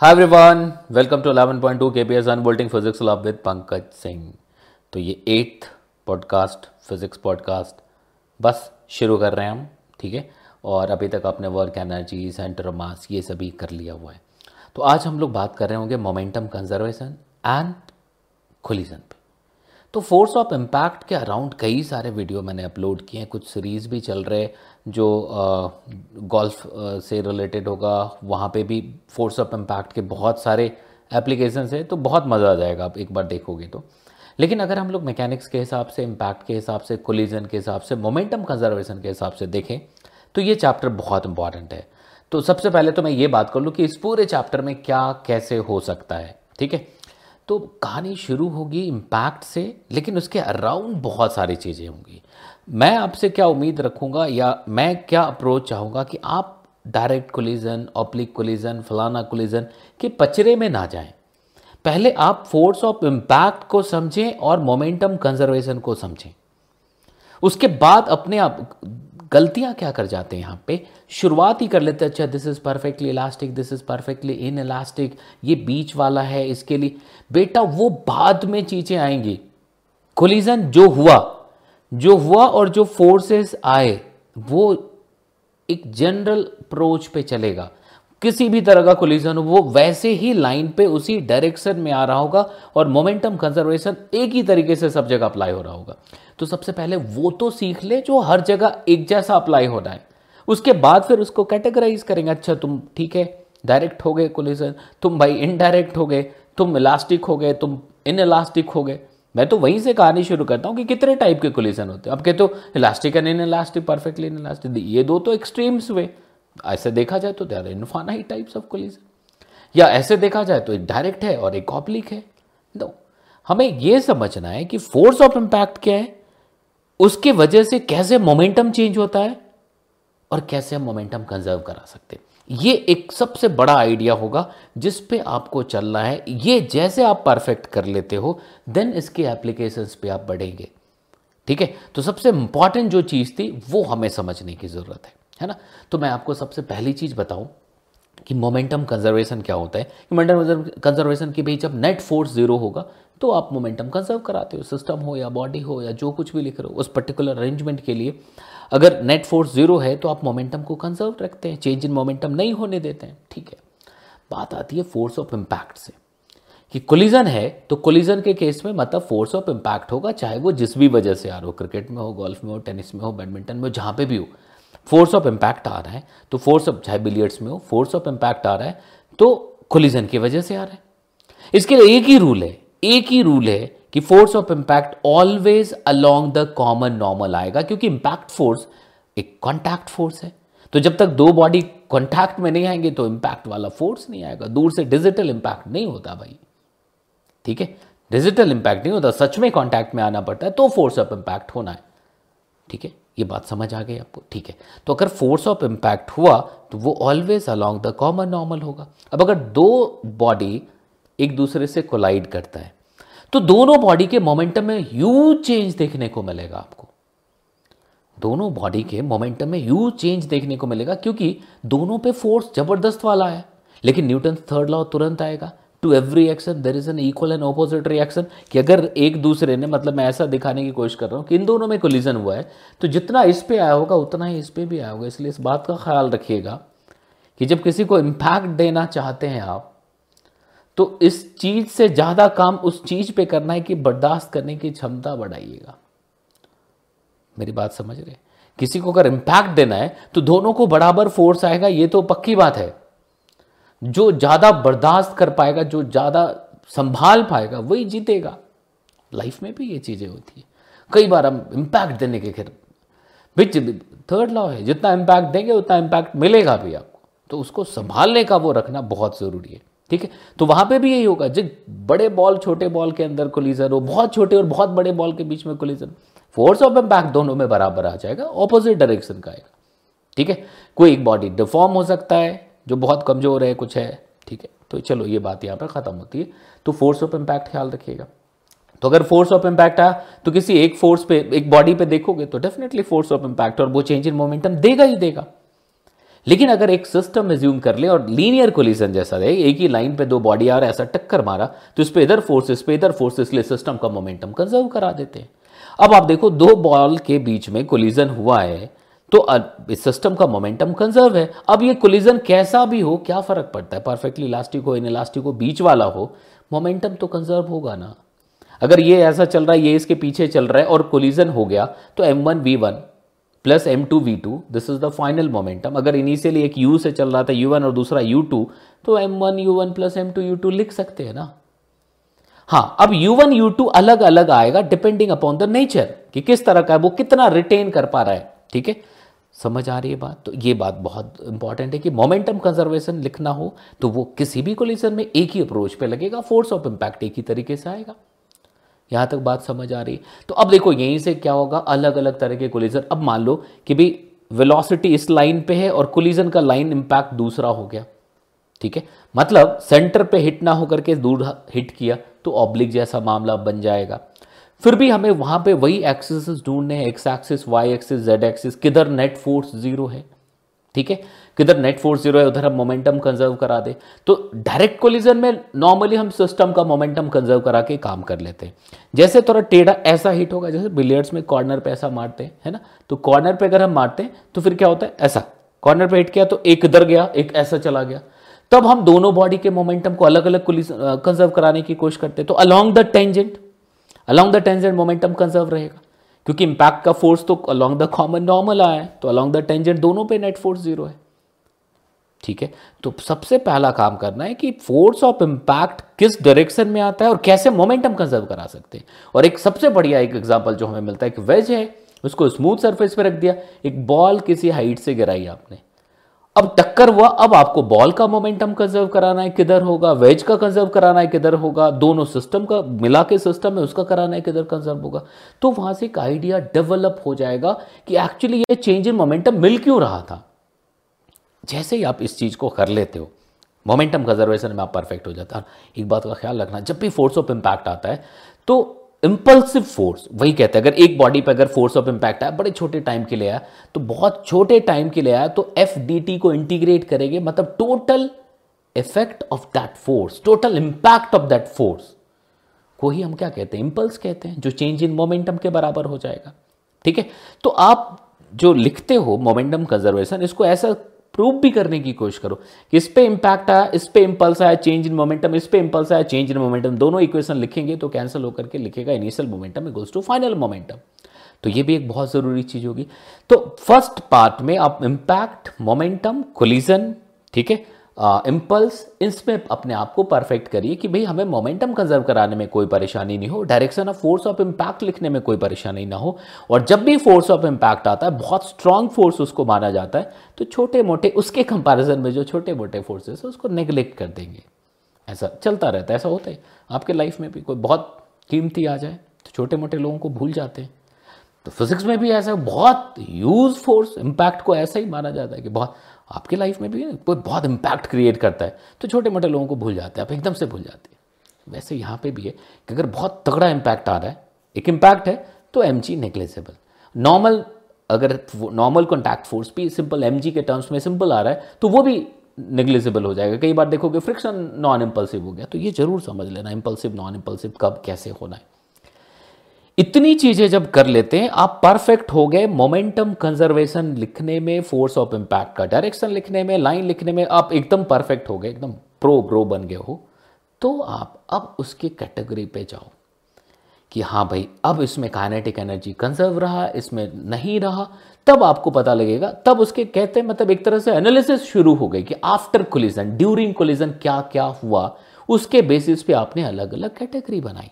Hi everyone welcome to eleven point two K P S N bolting physics lab with Pankaj Singh तो ये eighth podcast physics podcast बस शुरू कर रहे हैं हम, ठीक है? और अभी तक आपने वर्क एनर्जी सेंटर मास ये सभी कर लिया हुआ है। तो आज हम लोग बात कर रहे होंगे मोमेंटम कंजर्वेशन एंड खुलीजन तो फोर्स ऑफ़ इम्पैक्ट के अराउंड कई सारे वीडियो मैंने अपलोड किए हैं। कुछ सीरीज़ भी चल रहे जो गोल्फ से रिलेटेड होगा। वहाँ पे भी फोर्स ऑफ़ इम्पैक्ट के बहुत सारे एप्लीकेशन है तो बहुत मज़ा आ जाएगा। आप एक बार देखोगे तो। लेकिन अगर हम लोग मैकेनिक्स के हिसाब से, इम्पैक्ट के हिसाब से, कोलिजन के हिसाब से, मोमेंटम कंजर्वेशन के हिसाब से देखें तो ये चैप्टर बहुत इंपॉर्टेंट है। तो सबसे पहले तो मैं ये बात कर लूँ कि इस पूरे चैप्टर में क्या, कैसे हो सकता है, ठीक है? तो कहानी शुरू होगी इम्पैक्ट से, लेकिन उसके अराउंड बहुत सारी चीज़ें होंगी। मैं आपसे क्या उम्मीद रखूँगा या मैं क्या अप्रोच चाहूँगा कि आप डायरेक्ट कोलिजन ऑप्लिक कोलिजन फलाना कोलिजन के पचरे में ना जाएँ। पहले आप फोर्स ऑफ़ इम्पैक्ट को समझें और मोमेंटम कंजर्वेशन को समझें। उसके बाद अपने आप गलतियाँ क्या कर जाते हैं यहाँ पे? शुरुआत ही कर लेते हैं अच्छा this is perfectly elastic this is perfectly inelastic ये बीच वाला है इसके लिए। बेटा, वो बाद में चीज़ें आएँगी। कोलिजन जो हुआ जो हुआ और जो फोर्सेस आए, वो एक जनरल अप्रोच पे चलेगा। किसी भी तरह का कोलिजन हो वो वैसे ही लाइन पे उसी डायरेक्शन में आ रहा होगा और मोमेंटम कंजर्वेशन एक ही तरीके से सब जगह अप्लाई हो रहा होगा। तो सबसे पहले वो तो सीख ले जो हर जगह एक जैसा अप्लाई होना है। उसके बाद फिर उसको कैटेगराइज करेंगे अच्छा तुम ठीक है डायरेक्ट हो गए कोलिजन तुम भाई इनडायरेक्ट हो गए, तुम इलास्टिक हो गए, तुम इन इलास्टिक हो गए। मैं तो वहीं से कहानी शुरू करता हूँ कि कितने टाइप के कोलिजन होते हैं। अब कहते हो elastic and inelastic perfectly inelastic ये दो तो एक्सट्रीम्स हुए ऐसे देखा जाए तो there infinite types of collision या ऐसे देखा जाए तो एक डायरेक्ट है और एक ऑब्लिक है। नो हमें यह समझना है कि फोर्स ऑफ़ इंपैक्ट क्या है? उसके वजह से कैसे मोमेंटम चेंज होता है? और कैसे हम मोमेंटम कंजर्व करा सकते हैं? ये एक सबसे बड़ा आइडिया होगा जिस पे आपको चलना है। ये जैसे आप परफेक्ट कर लेते हो देन इसके एप्लीकेशंस पे आप बढ़ेंगे। ठीक है? तो सबसे इंपॉर्टेंट जो चीज़ थी, वो हमें समझने की ज़रूरत है। है ना? तो मैं आपको सबसे पहली चीज़ बताऊँ कि मोमेंटम कंजर्वेशन क्या होता है। मोमेंटम कंजर्वेशन की भाई जब नेट फोर्स ज़ीरो होगा तो आप मोमेंटम कंजर्व कराते हो। सिस्टम हो या बॉडी हो या जो कुछ भी लिख रहे हो, उस पर्टिकुलर अरेंजमेंट के लिए। अगर नेट फोर्स ज़ीरो है तो आप मोमेंटम को कंजर्व रखते हैं। चेंज इन मोमेंटम नहीं होने देते हैं। ठीक है? बात आती है फोर्स ऑफ़ इम्पैक्ट से। कि कोलिजन है तो कोलिजन के केस में मतलब फोर्स ऑफ़ इम्पैक्ट होगा, चाहे वो जिस भी वजह से आ रहा हो। क्रिकेट में हो गोल्फ में हो टेनिस में हो बैडमिंटन में हो, जहाँ पे भी हो। फोर्स ऑफ़ इम्पैक्ट आ रहा है तो फोर्स ऑफ़ चाहे बिलियर्ड्स में हो फोर्स ऑफ़ इम्पैक्ट आ रहा है तो कोलिजन की वजह से आ रहा है। इसके लिए एक ही रूल है, एक ही रूल है कि force of impact always along the common normal आएगा, क्योंकि इंपैक्ट फोर्स एक कॉन्टैक्ट फोर्स है। तो जब तक दो बॉडी कॉन्टैक्ट में नहीं आएँगे तो इंपैक्ट वाला फोर्स नहीं आएगा। दूर से डिजिटल इंपैक्ट नहीं होता भाई। ठीक है? डिजिटल इंपैक्ट नहीं होता, सच में कॉन्टैक्ट में आना पड़ता है तो फोर्स ऑफ़ इंपैक्ट होना है। ठीक है? ये बात समझ आ गई आपको, ठीक है। तो अगर फोर्स ऑफ़ इंपैक्ट हुआ तो वो always along the common normal होगा। अब अगर दो बॉडी एक दूसरे से कोलाइड करता है तो दोनों बॉडी के मोमेंटम में ह्यूज चेंज देखने को मिलेगा आपको। दोनों बॉडी के मोमेंटम में ह्यूज चेंज देखने को मिलेगा, क्योंकि दोनों पे फोर्स ज़बरदस्त वाला है। लेकिन न्यूटन थर्ड लॉ तुरंत आएगा। To every action there is an equal and opposite reaction कि अगर एक दूसरे ने मतलब मैं ऐसा दिखाने की कोशिश कर रहा हूँ कि इन दोनों में कोलिजन हुआ है तो जितना इस पर आया होगा, उतना ही इस पर भी आया होगा। इसलिए इस बात का ख्याल रखिएगा कि जब किसी को इम्पैक्ट देना चाहते हैं आप तो इस चीज़ से ज़्यादा काम उस चीज़ पे करना है कि बर्दाश्त करने की क्षमता बढ़ाइएगा। मेरी बात समझ रहे किसी को अगर इंपैक्ट देना है तो दोनों को बराबर फोर्स आएगा, ये तो पक्की बात है। जो ज़्यादा बर्दाश्त कर पाएगा, जो ज़्यादा संभाल पाएगा, वही जीतेगा। लाइफ में भी ये चीज़ें होती है। कई बार हम इंपैक्ट देने के खैर बिच थर्ड लॉ है, जितना इंपैक्ट देंगे, उतना इंपैक्ट मिलेगा भी आपको। तो उसको संभालने का वो रखना बहुत ज़रूरी है, ठीक है? तो वहाँ पे भी यही होगा जो बड़े बॉल छोटे बॉल के अंदर कोलिजन हो, बहुत छोटे और बहुत बड़े बॉल के बीच में कोलिजन फोर्स ऑफ़ इम्पैक्ट दोनों में बराबर आ जाएगा ऑपोजिट डायरेक्शन का आएगा, ठीक है? कोई एक बॉडी डिफॉर्म हो सकता है जो बहुत कमज़ोर है, कुछ है, ठीक है। तो चलो, ये बात यहाँ पर खत्म होती है। तो फोर्स ऑफ़ इम्पैक्ट ख्याल रखिएगा। तो अगर फोर्स ऑफ़ इम्पैक्ट आया तो किसी एक फोर्स पे, एक बॉडी पे देखोगे तो डेफिनेटली फोर्स ऑफ़ इम्पैक्ट और वो चेंज इन मोमेंटम देगा ही देगा। लेकिन अगर एक सिस्टम एज्यूम कर ले और लीनियर कोलिजन जैसा है एक ही लाइन पे दो बॉडी आ रहा ऐसा टक्कर मारा तो इस पर इधर फोर्स इस पे इधर फोर्स इसलिए सिस्टम का मोमेंटम कंजर्व करा देते हैं। अब आप देखो, दो बॉल के बीच में कोलिजन हुआ है तो इस सिस्टम का मोमेंटम कंजर्व है। अब ये कोलिजन कैसा भी हो, क्या फ़र्क पड़ता है? परफेक्टली इलास्टिक हो इन इलास्टिक हो, बीच वाला हो मोमेंटम तो कंजर्व होगा ना। अगर ये ऐसा चल रहा है, ये इसके पीछे चल रहा है और कोलिजन हो गया तो M one V one plus M two V two this is the final momentum अगर इनिशियली एक यू से चल रहा था यू वन और दूसरा यू टू तो M one U one plus M two U two लिख सकते हैं ना। हाँ अब यू वन यू टू अलग अलग आएगा डिपेंडिंग अपॉन द नेचर कि किस तरह का है, वो कितना रिटेन कर पा रहा है, ठीक है? समझ आ रही है बात? तो ये बात बहुत इंपॉर्टेंट है कि मोमेंटम कंजर्वेशन लिखना हो तो वो किसी भी कोलिजन में एक ही अप्रोच पे लगेगा फोर्स ऑफ़ इंपैक्ट एक ही तरीके से आएगा। यहाँ तक बात समझ आ रही है। तो अब देखो, यहीं से क्या होगा? अलग अलग तरह के कोलिजन अब मान लो कि भाई वेलोसिटी इस लाइन पे है और कोलिजन का लाइन इंपैक्ट दूसरा हो गया। ठीक है? मतलब सेंटर पे हिट ना होकर के दूर हिट किया तो ऑब्लिक जैसा मामला बन जाएगा। फिर भी हमें वहाँ पे वही एक्सेस ढूँढने हैं X axis Y axis Z axis किधर नेट फोर्स ज़ीरो है, ठीक है? किधर नेट फोर्स ज़ीरो है, उधर हम मोमेंटम कंजर्व करा दे। तो डायरेक्ट कोलिजन में नॉर्मली हम सिस्टम का मोमेंटम कंजर्व करा के काम कर लेते हैं। जैसे थोड़ा टेढ़ा ऐसा हिट होगा, जैसे बिलियर्ड्स में कॉर्नर पे ऐसा मारते हैं, है ना? तो कॉर्नर पे अगर हम मारते हैं तो फिर क्या होता है? ऐसा। कॉर्नर पे हिट किया तो एक इधर गया, एक ऐसा चला गया। तब हम दोनों बॉडी के मोमेंटम को अलग अलग कंजर्व कराने की कोशिश करते हैं। तो along the tangent along the tangent momentum conserve रहेगा। क्योंकि इंपैक्ट का फोर्स तो अलॉन्ग द कॉमन नॉर्मल आया है तो अलॉन्ग द टेंजेंट दोनों पे नेट फोर्स ज़ीरो है। ठीक है? तो सबसे पहला काम करना है कि फोर्स ऑफ़ इंपैक्ट किस डायरेक्शन में आता है और कैसे मोमेंटम कंजर्व करा सकते हैं। और एक सबसे बढ़िया एक एग्ज़ाम्पल जो हमें मिलता है कि वेज है, उसको स्मूथ सरफेस पे रख दिया। एक बॉल किसी हाइट से गिराई आपने। अब टक्कर हुआ, अब आपको बॉल का मोमेंटम कंजर्व कराना है, किधर होगा वेज का कंजर्व कराना है, किधर होगा, दोनों सिस्टम का, मिला के सिस्टम है, उसका कराना है, किधर कंजर्व होगा। तो वहाँ से एक आइडिया डेवलप हो जाएगा कि एक्चुअली ये चेंज इन मोमेंटम मिल क्यों रहा था। जैसे ही आप इस चीज़ को कर लेते हो मोमेंटम कंजर्वेशन में आप परफेक्ट हो जाता है। एक बात का ख्याल रखना, जब भी फोर्स ऑफ़ इंपैक्ट आता है तो इंपल्सिव फोर्स वही कहते हैं। अगर एक बॉडी पे अगर फोर्स ऑफ़ इंपैक्ट आया, बड़े छोटे टाइम के लिए आया तो बहुत छोटे टाइम के लिए आया तो एफ़ डी टी को इंटीग्रेट करेंगे मतलब total effect of that force total impact of that force को ही हम क्या कहते हैं? इंपल्स कहते हैं, जो चेंज इन मोमेंटम के बराबर हो जाएगा। ठीक है? तो आप जो लिखते हो मोमेंटम कंजर्वेशन इसको ऐसा प्रूव भी करने की कोशिश करो। कि इस पे इंपैक्ट आया, इस पे इंपल्स आया चेंज इन मोमेंटम इस पे इंपल्स आया चेंज इन मोमेंटम दोनों इक्वेशन लिखेंगे तो कैंसिल होकर के लिखेगा initial momentum equals to final momentum तो ये भी एक बहुत ज़रूरी चीज़ होगी। तो फ़र्स्ट पार्ट में आप इंपैक्ट मोमेंटम कोलिजन ठीक है? इम्पल्स इसमें अपने आप को परफेक्ट करिए कि भाई हमें मोमेंटम कंजर्व कराने में कोई परेशानी नहीं हो direction of force of impact लिखने में कोई परेशानी ना हो, और जब भी फोर्स ऑफ़ इम्पैक्ट आता है, बहुत स्ट्रांग फोर्स उसको माना जाता है तो छोटे मोटे उसके कंपैरिजन में जो छोटे मोटे फोर्सेस है, उसको नेग्लेक्ट कर देंगे। ऐसा चलता रहता है, ऐसा होता है। आपके लाइफ में भी कोई बहुत कीमती आ जाए तो छोटे मोटे लोगों को भूल जाते हैं। तो फिजिक्स में भी ऐसा बहुत यूज़ फोर्स इम्पैक्ट को ऐसा ही माना जाता है कि बहुत आपकी लाइफ में भी बहुत इम्पैक्ट क्रिएट करता है तो छोटे मोटे लोगों को भूल जाते हैं, आप एकदम से भूल जाते हैं। वैसे यहाँ पे भी है कि अगर बहुत तगड़ा इम्पैक्ट आ रहा है, एक इम्पैक्ट है तो एम जी नेग्लेजेबल नॉर्मल अगर नॉर्मल कॉन्टैक्ट फोर्स भी सिंपल एमजी के टर्म्स में सिंपल आ रहा है तो वो भी नेग्लिजिबल हो जाएगा। कई बार देखोगे फ्रिक्शन नॉन इम्पल्सिव हो गया तो ये ज़रूर समझ लेना इम्पल्सिव नॉन इम्पल्सिव कब कैसे होना है। इतनी चीज़ें जब कर लेते हैं, आप परफेक्ट हो गए मोमेंटम कंजर्वेशन लिखने में फोर्स ऑफ़ इंपैक्ट का डायरेक्शन लिखने में लाइन लिखने में, आप एकदम परफेक्ट हो गए, एकदम प्रो ब्रो बन गए हो तो आप अब उसकी कैटेगरी पे जाओ कि हाँ भाई, अब इसमें काइनेटिक एनर्जी कंजर्व रहा, इसमें नहीं रहा, तब आपको पता लगेगा, तब उसके कहते हैं मतलब एक तरह से एनालिसिस शुरू हो गई कि आफ्टर कोलिजन ड्यूरिंग कोलिजन क्या क्या हुआ, उसके बेसिस पे आपने अलग अलग कैटेगरी बनाई।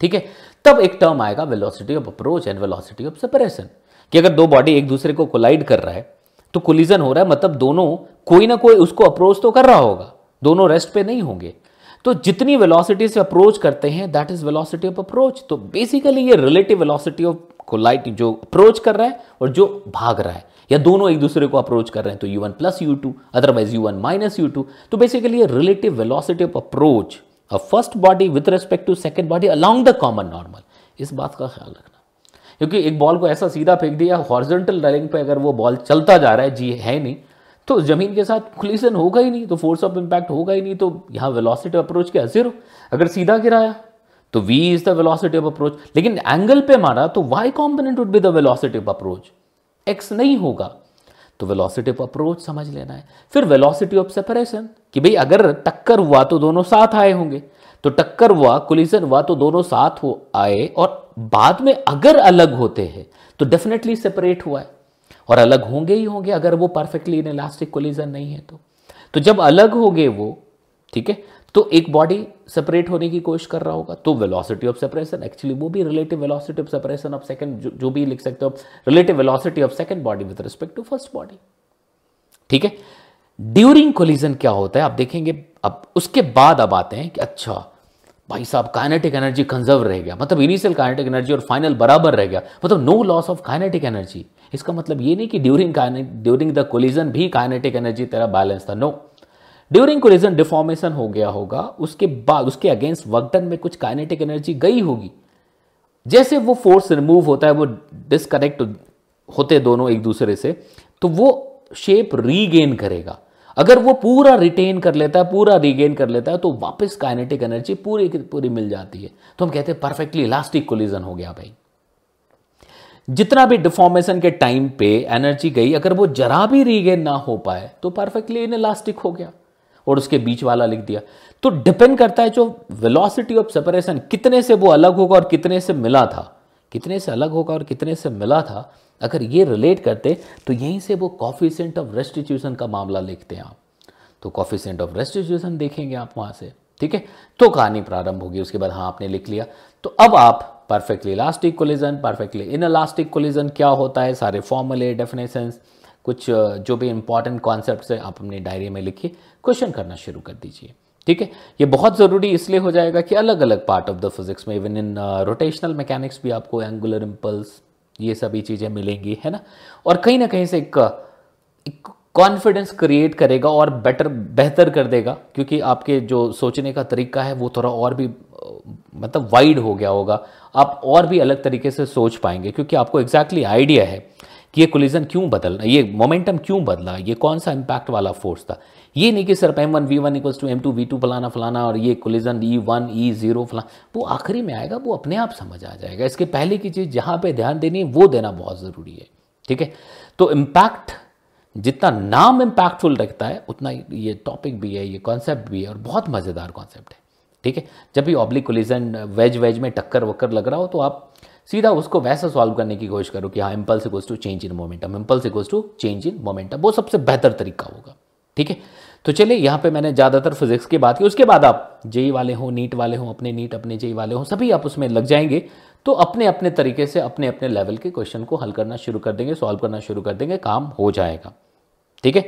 ठीक है? तब एक टर्म आएगा velocity of approach and velocity of separation कि अगर दो बॉडी एक दूसरे को कोलाइड कर रहा है तो कोलिजन हो रहा है मतलब दोनों कोई ना कोई उसको अप्रोच तो कर रहा होगा। दोनों रेस्ट पे नहीं होंगे। तो जितनी वेलोसिटी से अप्रोच करते हैं that is velocity of approach तो बेसिकली ये रिलेटिव वेलोसिटी ऑफ़ कोलाइड जो अप्रोच कर रहा है और जो भाग रहा है, या दोनों एक दूसरे को अप्रोच कर रहे हैं तो U one plus U two otherwise U one minus U two तो बेसिकली ये relative velocity of approach first body with respect to second body along the common normal इस बात का ख्याल रखना। क्योंकि एक बॉल को ऐसा सीधा फेंक दिया हॉर्जेंटल लाइन पे अगर वो बॉल चलता जा रहा है, जी, है नहीं तो ज़मीन के साथ कोलिजन होगा ही नहीं तो फोर्स ऑफ़ इम्पैक्ट होगा ही नहीं तो यहाँ वेलोसिटी अप्रोच क्या ज़ीरो अगर सीधा गिराया तो v is the velocity of approach लेकिन एंगल पे मारा तो y component would be the velocity of approach x नहीं होगा। तो वेलोसिटी ऑफ़ अप्रोच समझ लेना है। फिर वेलोसिटी ऑफ़ सेपरेशन कि भाई अगर टक्कर हुआ तो दोनों साथ आए होंगे। तो टक्कर हुआ कोलिजन हुआ तो दोनों साथ हो आए, और बाद में अगर अलग होते हैं तो डेफिनेटली सेपरेट हुआ है। और अलग होंगे ही होंगे, अगर वो परफेक्टली इन इलास्टिक कोलिजन नहीं है तो। तो जब अलग होंगे वो, ठीक है तो एक बॉडी सेपरेट होने की कोशिश कर रहा होगा तो वेलोसिटी ऑफ़ सेपरेशन एक्चुअली वो भी relative velocity of separation of second जो, भी लिख सकते हो relative velocity of second body with respect to first body ठीक है? ड्यूरिंग कोलिजन क्या होता है? आप देखेंगे अब उसके बाद अब आते हैं कि अच्छा भाई साहब काइनेटिक एनर्जी कंजर्व रह गया। मतलब इनिशियल काइनेटिक एनर्जी और फाइनल बराबर रह गया। मतलब no loss of kinetic energy इसका मतलब ये नहीं कि ड्यूरिंग ड्यूरिंग द कोलिजन भी काइनेटिक एनर्जी तेरा बैलेंस था। नो ड्यूरिंग कोलिजन डिफॉर्मेशन हो गया होगा, उसके बाद, उसके अगेंस्ट वर्कडन में कुछ काइनेटिक एनर्जी गई होगी। जैसे वो फोर्स रिमूव होता है, वो डिसकनेक्ट होते दोनों एक दूसरे से तो वो शेप रीगेन करेगा। अगर वो पूरा रिटेन कर लेता है, पूरा रीगेन कर लेता है तो वापस काइनेटिक एनर्जी पूरी की पूरी मिल जाती है। तो हम कहते हैं परफेक्टली इलास्टिक कोलिजन हो गया भाई। जितना भी डिफॉर्मेशन के टाइम पे एनर्जी गई, अगर वो जरा भी रीगेन ना हो पाए तो परफेक्टली इन इलास्टिक हो गया। और उसके बीच वाला लिख दिया। तो डिपेंड करता है जो वेलोसिटी ऑफ़ सेपरेशन कितने से वो अलग होगा और कितने से मिला था। कितने से अलग होगा और कितने से मिला था, अगर ये रिलेट करते तो यहीं से वो कॉफिशेंट ऑफ़ रेस्टिट्यूशन का मामला लिखते हैं आप। तो कॉफिशेंट ऑफ़ रेस्टिट्यूशन देखेंगे आप वहाँ से, ठीक है? तो कहानी प्रारंभ होगी, उसके बाद हाँ आपने लिख लिया। तो अब आप perfectly elastic collision perfectly inelastic collision क्या होता है? सारे फॉर्मूले डेफिनेशंस कुछ जो भी इंपॉर्टेंट कॉन्सेप्ट है आप अपनी डायरी में लिखिए क्वेश्चन करना शुरू कर दीजिए। ठीक है? ये बहुत ज़रूरी इसलिए हो जाएगा कि अलग अलग पार्ट ऑफ़ द फिजिक्स में इवन इन रोटेशनल मैकेनिक्स भी आपको एंगुलर इम्पल्स ये सभी चीज़ें मिलेंगी है ना? और कहीं ना कहीं से एक, कॉन्फिडेंस क्रिएट करेगा और बेटर बेहतर कर देगा क्योंकि आपके जो सोचने का तरीका है वो थोड़ा और भी मतलब वाइड हो गया होगा। आप और भी अलग तरीके से सोच पाएँगे क्योंकि आपको एग्जैक्टली exactly आइडिया है। ये कोलिजन क्यों बदलना, ये मोमेंटम क्यों बदला, ये कौन सा इम्पैक्ट वाला फोर्स था? ये नहीं कि सिर्फ़ M one V one equals to M two V two फलाना फलाना और ये collision E one E zero फलाना वो आखिरी में आएगा, वो अपने आप समझ आ जाएगा। इसके पहले की चीज़ जहाँ पे ध्यान देनी है वो देना बहुत ज़रूरी है, ठीक है? तो इम्पैक्ट जितना नाम इम्पैक्टफुल रखता है, उतना ये टॉपिक भी है, ये कॉन्सेप्ट भी है और बहुत मज़ेदार कॉन्सेप्ट है, ठीक है? जब भी ऑब्लिक कोलिजन वेज वेज में टक्कर वक्कर लग रहा हो तो आप सीधा उसको वैसा सॉल्व करने की कोशिश करो कि हाँ impulse equals to change in momentum impulse equals to change in momentum वो सबसे बेहतर तरीका होगा, ठीक है? तो चलिए, यहाँ पे मैंने ज़्यादातर फिजिक्स की बात की, उसके बाद आप जेई वाले हों नीट वाले हों, अपने नीट अपने जेई वाले हों, सभी आप उसमें लग जाएँगे तो अपने अपने तरीके से अपने अपने लेवल के क्वेश्चन को हल करना शुरू कर देंगे सॉल्व करना शुरू कर देंगे, काम हो जाएगा, ठीक है?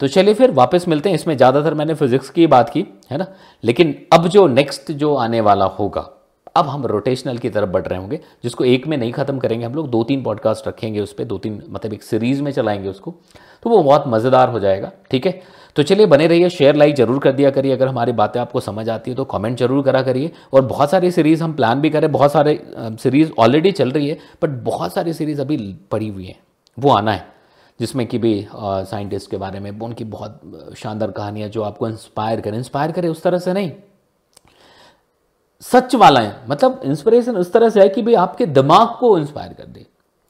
तो चलिए फिर वापस मिलते हैं, इसमें ज़्यादातर मैंने फिजिक्स की बात की, है ना? लेकिन अब जो नेक्स्ट जो आने वाला होगा अब हम रोटेशनल की तरफ़ बढ़ रहे होंगे, जिसको एक में नहीं खत्म करेंगे, हम लोग दो तीन पॉडकास्ट रखेंगे उस पर दो तीन मतलब एक सीरीज़ में चलाएँगे उसको तो वो बहुत मज़ेदार हो जाएगा, ठीक है? तो चलिए बने रहिए शेयर लाइक ज़रूर कर दिया करिए, अगर हमारी बातें आपको समझ आती है तो कमेंट ज़रूर करा करिए, और बहुत सारी सीरीज़ हम प्लान भी करें, बहुत सारे सीरीज़ ऑलरेडी चल रही है बट बहुत सारी सीरीज़ अभी पड़ी हुई है, वो आना है, जिसमें कि भी साइंटिस्ट के बारे में, उनकी बहुत शानदार कहानियाँ जो आपको इंस्पायर करें इंस्पायर करें उस तरह से नहीं सच वाला है। मतलब इंस्पिरेशन उस तरह से है कि भाई आपके दिमाग को इंस्पायर कर दे।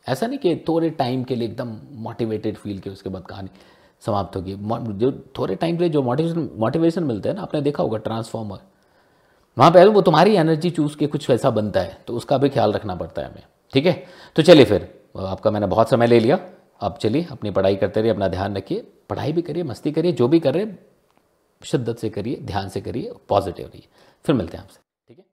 ऐसा नहीं कि थोड़े टाइम के लिए एकदम मोटिवेटेड फील के उसके बाद कहानी समाप्त होगी। जो थोड़े टाइम के लिए जो मोटिवेशन मोटिवेशन मिलता है ना, आपने देखा होगा ट्रांसफॉर्मर वहाँ पे वो तुम्हारी एनर्जी चूज़ के कुछ ऐसा बनता है तो उसका भी ख्याल रखना पड़ता है हमें। ठीक है? तो चलिए फिर, आपका मैंने बहुत समय ले लिया। अब चलिए, अपनी पढ़ाई करते रहिए, अपना ध्यान रखिए। पढ़ाई भी करिए, मस्ती करिए, जो भी कर रहे शिद्दत से करिए, ध्यान से करिए पॉजिटिव रहिए। फिर मिलते हैं आपसे।